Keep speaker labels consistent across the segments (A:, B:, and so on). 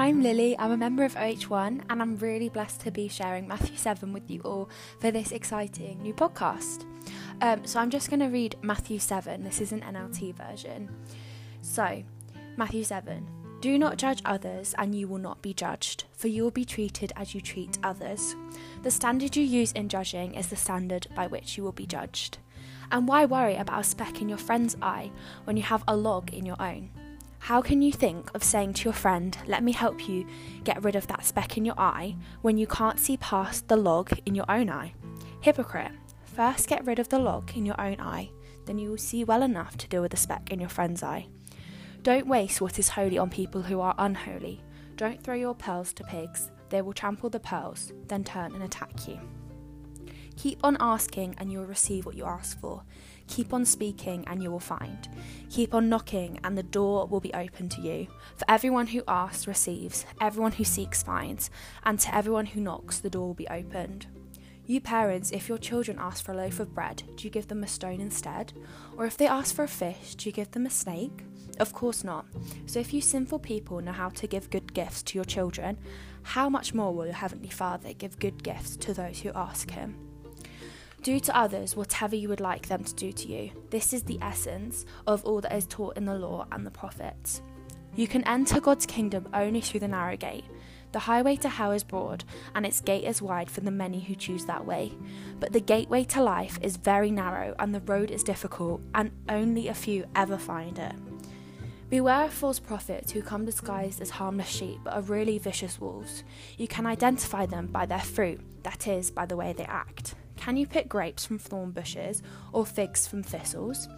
A: I'm Lily. I'm a member of OH1 and I'm really blessed to be sharing Matthew 7 with you all for this exciting new podcast. Um, so I'm just going to read Matthew 7. This is an NLT version. So, Matthew 7. Do not judge others, and you will not be judged, for you will be treated as you treat others. The standard you use in judging is the standard by which you will be judged. And why worry about a speck in your friend's eye when you have a log in your own? How can you think of saying to your friend, Let me help you get rid of that speck in your eye, when you can't see past the log in your own eye? Hypocrite, first get rid of the log in your own eye, then you will see well enough to deal with the speck in your friend's eye. Don't waste what is holy on people who are unholy. Don't throw your pearls to pigs, they will trample the pearls, then turn and attack you. Keep on asking, and you will receive what you ask for. Keep on speaking, and you will find. Keep on knocking, and the door will be open to you. For everyone who asks receives, everyone who seeks finds, and to everyone who knocks, the door will be opened. You parents, if your children ask for a loaf of bread, do you give them a stone instead? Or if they ask for a fish, do you give them a snake? Of course not. So if you sinful people know how to give good gifts to your children, how much more will your Heavenly Father give good gifts to those who ask Him? Do to others whatever you would like them to do to you. This is the essence of all that is taught in the law and the prophets. You can enter God's kingdom only through the narrow gate. The highway to hell is broad, and its gate is wide for the many who choose that way. But the gateway to life is very narrow, and the road is difficult, and only a few ever find it. Beware of false prophets who come disguised as harmless sheep but are really vicious wolves. You can identify them by their fruit, that is, by the way they act. Can you pick grapes from thorn bushes or figs from thistles?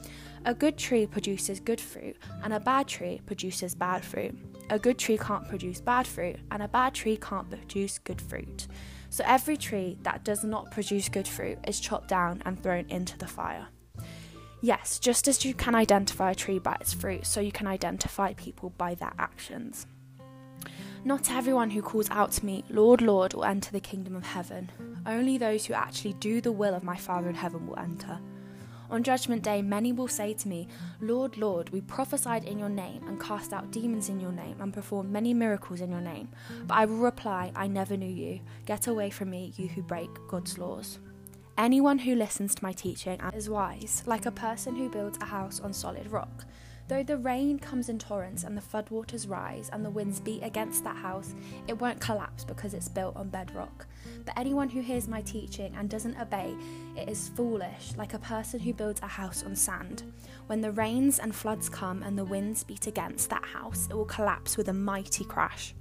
A: A good tree produces good fruit, and a bad tree produces bad fruit. A good tree can't produce bad fruit, and a bad tree can't produce good fruit. So every tree that does not produce good fruit is chopped down and thrown into the fire. Yes, just as you can identify a tree by its fruit, so you can identify people by their actions. Not everyone who calls out to me, Lord, Lord, will enter the kingdom of heaven. Only those who actually do the will of my Father in heaven will enter. On Judgment Day, many will say to me, Lord, Lord, we prophesied in your name and cast out demons in your name and performed many miracles in your name. But I will reply, I never knew you. Get away from me, you who break God's laws. Anyone who listens to my teaching is wise, like a person who builds a house on solid rock. Though the rain comes in torrents and the floodwaters rise and the winds beat against that house, it won't collapse because it's built on bedrock. But anyone who hears my teaching and doesn't obey it is foolish, like a person who builds a house on sand. When the rains and floods come and the winds beat against that house, it will collapse with a mighty crash.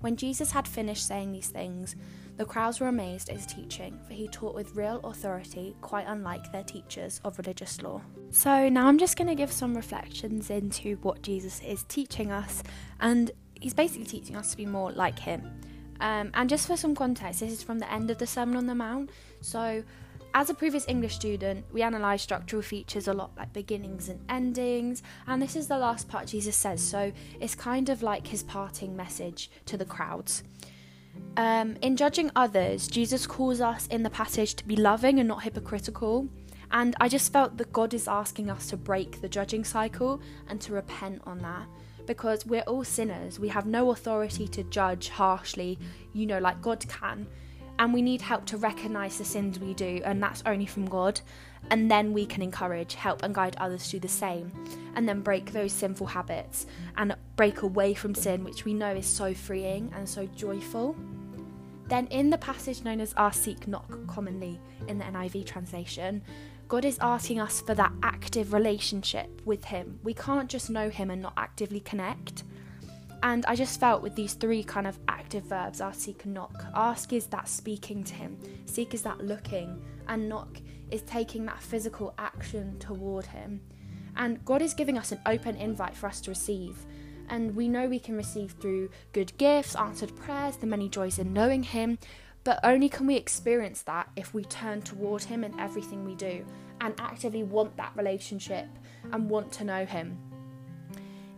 A: When Jesus had finished saying these things, the crowds were amazed at his teaching, for he taught with real authority, quite unlike their teachers of religious law. So, now I'm just going to give some reflections into what Jesus is teaching us, and he's basically teaching us to be more like him. Um, and just for some context, this is from the end of the Sermon on the Mount. So, as a previous English student, we analysed structural features a lot like beginnings and endings, and this is the last part Jesus says, so it's kind of like his parting message to the crowds. Um, in judging others, Jesus calls us in the passage to be loving and not hypocritical. And I just felt that God is asking us to break the judging cycle and to repent on that. Because we're all sinners. We have no authority to judge harshly, you know, like God can. And we need help to recognize the sins we do, and that's only from God. And then we can encourage, help, and guide others to do the same. And then break those sinful habits and break away from sin, which we know is so freeing and so joyful. Then, in the passage known as Ask, Seek, Knock, commonly in the NIV translation, God is asking us for that active relationship with Him. We can't just know Him and not actively connect. And I just felt with these three kind of active verbs ask, seek, and knock. Ask is that speaking to Him, seek is that looking, and knock is taking that physical action toward Him. And God is giving us an open invite for us to receive and we know we can receive through good gifts, answered prayers, the many joys in knowing Him, but only can we experience that if we turn toward Him in everything we do and actively want that relationship and want to know Him.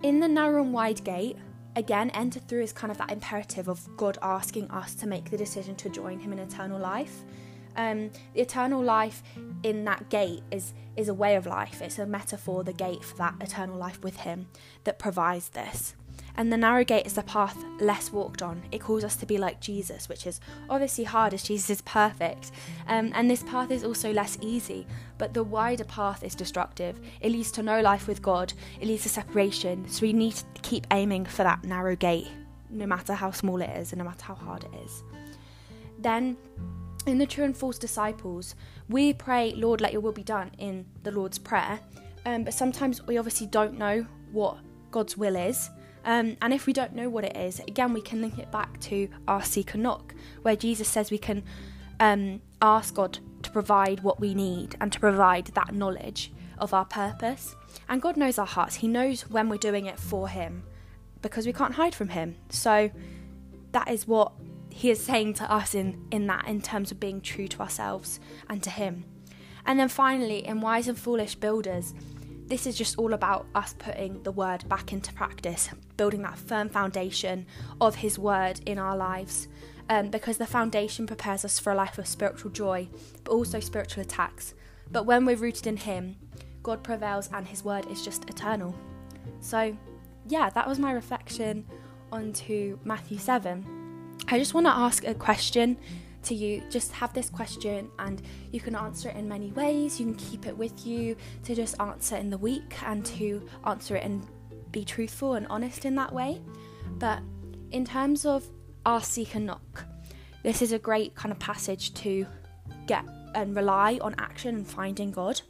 A: In the narrow and wide gate, again, enter through is kind of that imperative of God asking us to make the decision to join Him in eternal life. Um, the eternal life in that gate is is a way of life. It's a metaphor, the gate for that eternal life with Him that provides this. And the narrow gate is the path less walked on. It calls us to be like Jesus, which is obviously hard as Jesus is perfect. Um, and this path is also less easy, but the wider path is destructive. It leads to no life with God, it leads to separation. So we need to keep aiming for that narrow gate, no matter how small it is and no matter how hard it is. Then, in the true and false disciples, we pray, Lord, let your will be done in the Lord's Prayer. Um, but sometimes we obviously don't know what God's will is. Um, and if we don't know what it is, again, we can link it back to our seek and knock, where Jesus says we can um, ask God to provide what we need and to provide that knowledge of our purpose. And God knows our hearts, He knows when we're doing it for Him because we can't hide from Him. So that is what He is saying to us in, in that, in terms of being true to ourselves and to Him. And then finally, in Wise and Foolish Builders, this is just all about us putting the word back into practice, building that firm foundation of His word in our lives. Um, because the foundation prepares us for a life of spiritual joy, but also spiritual attacks. But when we're rooted in Him, God prevails and His word is just eternal. So, yeah, that was my reflection onto Matthew 7. I just want to ask a question to you. Just have this question, and you can answer it in many ways. You can keep it with you to just answer in the week and to answer it and be truthful and honest in that way. But in terms of our seek and knock, this is a great kind of passage to get and rely on action and finding God.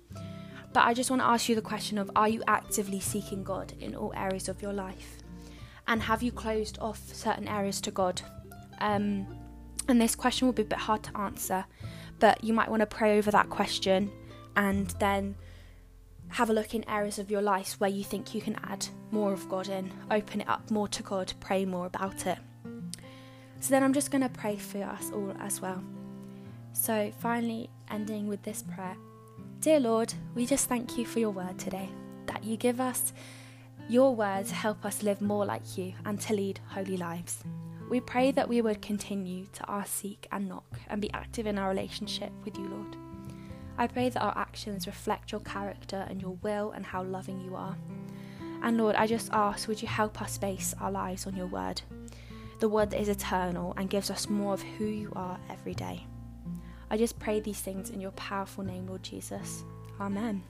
A: But I just want to ask you the question of are you actively seeking God in all areas of your life? And have you closed off certain areas to God? Um, and this question will be a bit hard to answer, but you might want to pray over that question and then have a look in areas of your life where you think you can add more of God in, open it up more to God, pray more about it. So then I'm just going to pray for us all as well. So, finally, ending with this prayer Dear Lord, we just thank you for your word today, that you give us your word to help us live more like you and to lead holy lives. We pray that we would continue to ask, seek, and knock and be active in our relationship with you, Lord. I pray that our actions reflect your character and your will and how loving you are. And Lord, I just ask, would you help us base our lives on your word, the word that is eternal and gives us more of who you are every day. I just pray these things in your powerful name, Lord Jesus. Amen.